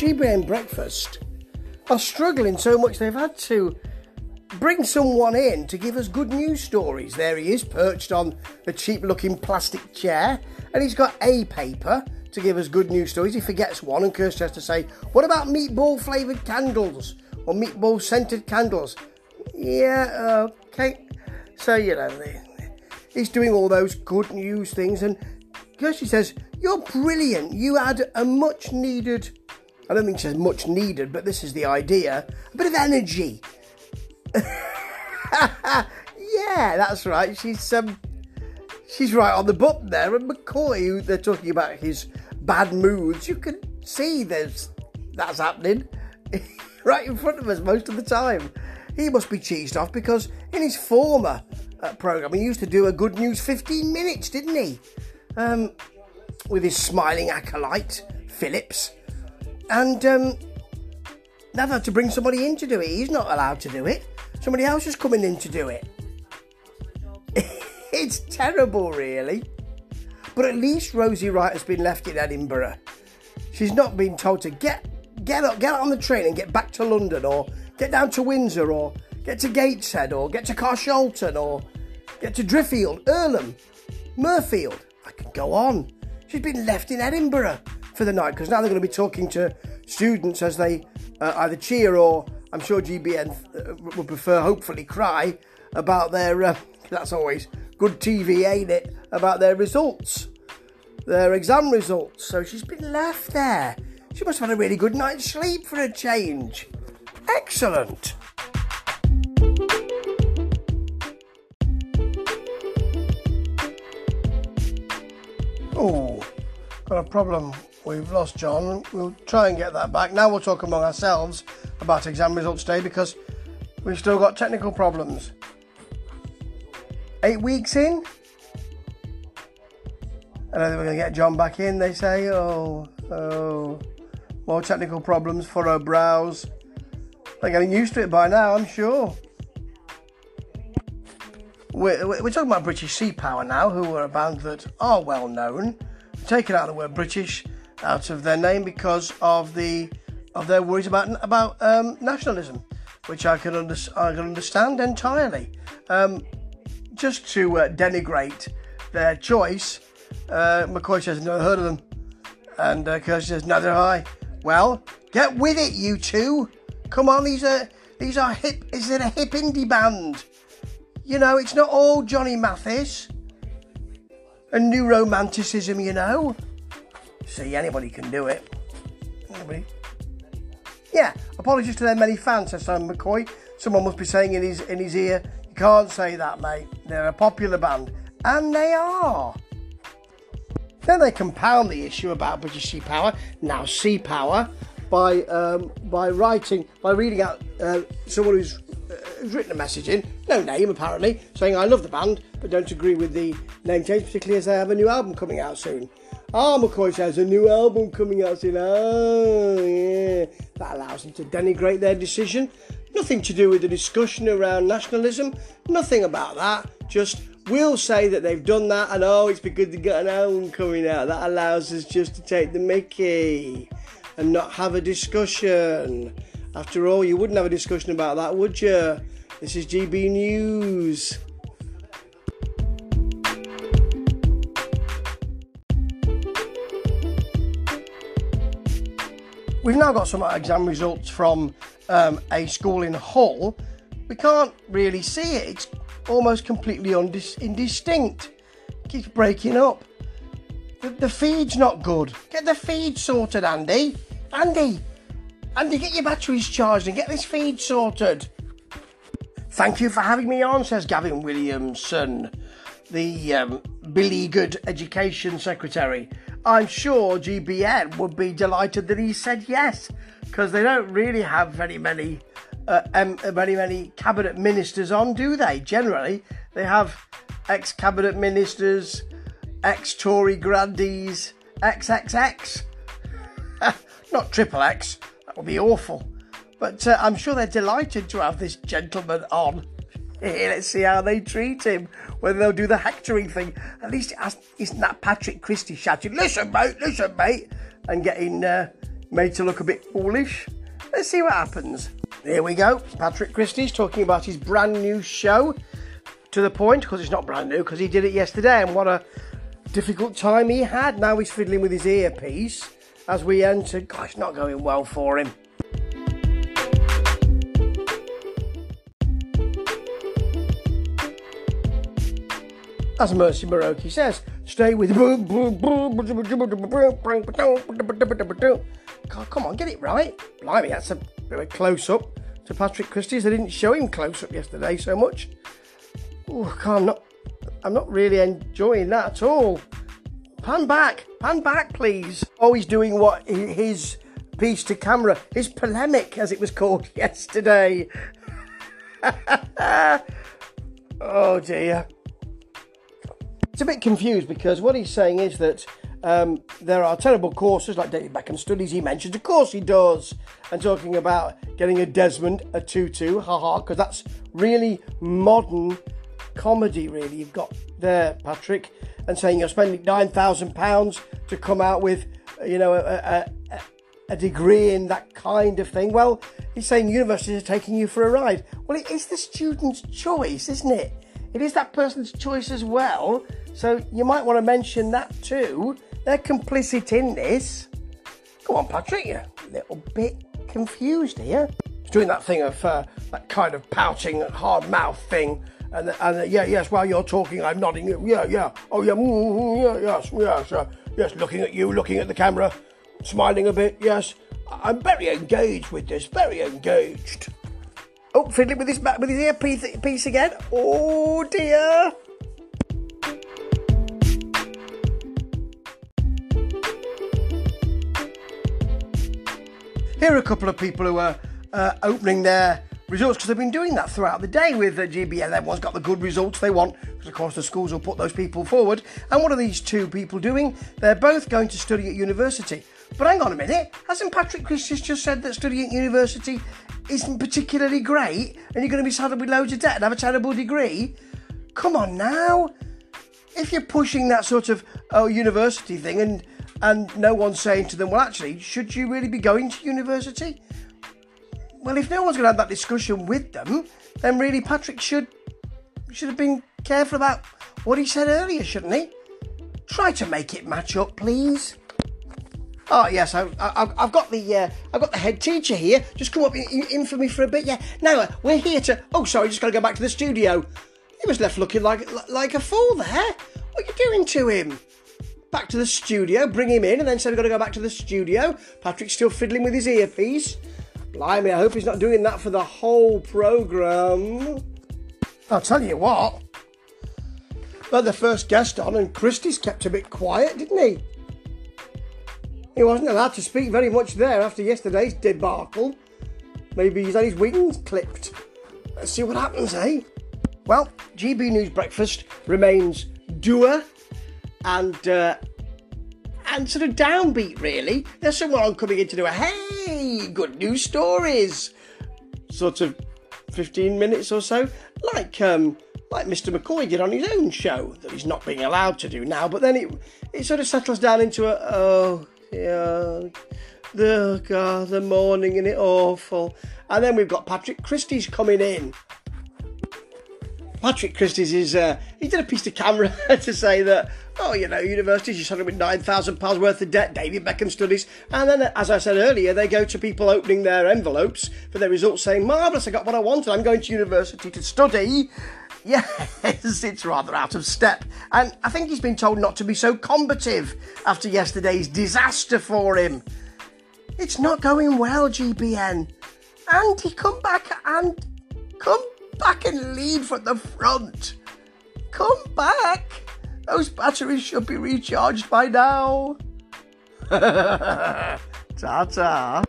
GBN Breakfast are struggling so much they've had to bring someone in to give us good news stories. There he is, perched on a cheap looking plastic chair, and he's got a paper to give us good news stories. He forgets one, and Kirsty has to say, What about meatball flavoured candles or meatball scented candles? Yeah, okay. So, you know, he's doing all those good news things, and Kirsty says, You're brilliant. You had a much needed, I don't think says much needed, but this is the idea, a bit of energy. yeah, that's right. She's um, she's right on the button there. And McCoy, they're talking about his bad moods, you can see there's that's happening right in front of us most of the time. He must be cheesed off because in his former uh, program he used to do a good news 15 minutes, didn't he? Um, with his smiling acolyte Phillips, and um, now they had to bring somebody in to do it. He's not allowed to do it. Somebody else is coming in to do it. it's terrible, really. But at least Rosie Wright has been left in Edinburgh. She's not been told to get get up, get on the train and get back to London, or get down to Windsor, or get to Gateshead, or get to Carshalton, or get to Driffield, Earlham, Murfield. I could go on. She's been left in Edinburgh for the night because now they're going to be talking to students as they uh, either cheer or I'm sure GBN uh, would prefer, hopefully, cry about their. Uh, that's always good TV, ain't it? About their results, their exam results. So she's been left there. She must have had a really good night's sleep for a change. Excellent. Oh, got a problem. We've lost John. We'll try and get that back. Now we'll talk among ourselves about exam results day because we've still got technical problems. Eight weeks in? I don't think we're going to get John back in, they say. Oh, oh. More technical problems for our brows. They're getting used to it by now, I'm sure. We're, we're talking about British Sea Power now, who are a band that are well known. Taken out of the word British out of their name because of the of their worries about about um, nationalism, which I can under, I can understand entirely. Um, just to uh, denigrate their choice, uh, McCoy says never heard of them, and uh, Kirsty says neither I. Well, get with it, you two. Come on, these are these are hip. Is it a hip indie band? You know, it's not all Johnny Mathis and new romanticism. You know. See, anybody can do it. Anybody. Yeah, apologies to their many fans, says Sam McCoy. Someone must be saying in his in his ear, you can't say that, mate. They're a popular band. And they are. Then they compound the issue about British Sea Power, now Sea Power, by um, by writing, by reading out uh, someone who's, uh, who's written a message in, no name apparently, saying I love the band, but don't agree with the name change, particularly as they have a new album coming out soon. Ah, oh, McCoy says a new album coming out. Oh, yeah. That allows them to denigrate their decision. Nothing to do with the discussion around nationalism. Nothing about that. Just we'll say that they've done that and oh, it's because they've got an album coming out. That allows us just to take the mickey and not have a discussion. After all, you wouldn't have a discussion about that, would you? This is GB News. We've now got some exam results from um, a school in Hull. We can't really see it. It's almost completely undis- indistinct. It keeps breaking up. The, the feed's not good. Get the feed sorted, Andy. Andy, Andy, get your batteries charged and get this feed sorted. Thank you for having me on, says Gavin Williamson, the um, beleaguered Education Secretary. I'm sure GBN would be delighted that he said yes, because they don't really have very many, uh, um, very many cabinet ministers on, do they? Generally, they have ex-cabinet ministers, ex-Tory grandees, XXX, not triple X. That would be awful. But uh, I'm sure they're delighted to have this gentleman on. let's see how they treat him. Whether they'll do the hectoring thing. At least isn't that Patrick Christys shouting, "Listen, mate! Listen, mate!" and getting uh, made to look a bit foolish. Let's see what happens. Here we go. Patrick Christys talking about his brand new show. To the point, because it's not brand new, because he did it yesterday, and what a difficult time he had. Now he's fiddling with his earpiece as we enter. Gosh, not going well for him. As Mercy Muroki says, stay with. God, come on, get it right. Blimey, that's a bit of a close up to Patrick Christys. They didn't show him close up yesterday so much. Oh, I'm not. I'm not really enjoying that at all. Pan back, pan back, please. Oh, he's doing what his piece to camera, his polemic, as it was called yesterday. oh dear. It's a bit confused because what he's saying is that um, there are terrible courses like David Beckham studies he mentions. Of course he does. And talking about getting a Desmond, a tutu, haha, because that's really modern comedy, really. You've got there, Patrick, and saying you're spending £9,000 to come out with, you know, a, a, a degree in that kind of thing. Well, he's saying universities are taking you for a ride. Well, it is the student's choice, isn't it? It is that person's choice as well. So you might want to mention that too. They're complicit in this. Come on, Patrick, you're a little bit confused here. He's doing that thing of uh, that kind of pouting, hard mouth thing. And, and yeah, yes, while you're talking, I'm nodding. Yeah, yeah. Oh, yeah, mm, yeah, yes, yes, uh, yes. Looking at you, looking at the camera, smiling a bit. Yes, I'm very engaged with this. Very engaged. Oh, fiddling with his with his earpiece again. Oh dear. Here are a couple of people who are uh, opening their results because they've been doing that throughout the day with the GBN. Everyone's got the good results they want because, of course, the schools will put those people forward. And what are these two people doing? They're both going to study at university. But hang on a minute, hasn't Patrick Christys just said that studying at university isn't particularly great and you're going to be saddled with loads of debt and have a terrible degree? Come on now. If you're pushing that sort of oh, university thing and and no one's saying to them, well, actually, should you really be going to university? Well, if no one's going to have that discussion with them, then really Patrick should should have been careful about what he said earlier, shouldn't he? Try to make it match up, please. Oh yes, I, have got the uh, I've got the head teacher here. Just come up in, in for me for a bit. Yeah. Now uh, we're here to. Oh, sorry, just got to go back to the studio. He was left looking like like a fool there. What are you doing to him? Back to the studio, bring him in, and then said, I've got to go back to the studio. Patrick's still fiddling with his earpiece. Blimey, I hope he's not doing that for the whole programme. I'll tell you what. But the first guest on, and Christys kept a bit quiet, didn't he? He wasn't allowed to speak very much there after yesterday's debacle. Maybe he's had his wings clipped. Let's see what happens, eh? Well, GB News Breakfast remains dour and uh, and sort of downbeat really. There's someone coming in to do a hey, good news stories, sort of 15 minutes or so, like um, like Mr. McCoy did on his own show that he's not being allowed to do now. But then it it sort of settles down into a oh yeah, the God, the morning and it awful. And then we've got Patrick Christys coming in. Patrick Christys is uh, he did a piece to camera to say that oh, you know, universities, you're selling with £9,000 worth of debt, David Beckham studies. And then, as I said earlier, they go to people opening their envelopes for their results saying, marvellous, I got what I wanted, I'm going to university to study. Yes, it's rather out of step. And I think he's been told not to be so combative after yesterday's disaster for him. It's not going well, GBN. Andy, come back and come back and lead from the front. Come back. Those batteries should be recharged by now. Ta ta.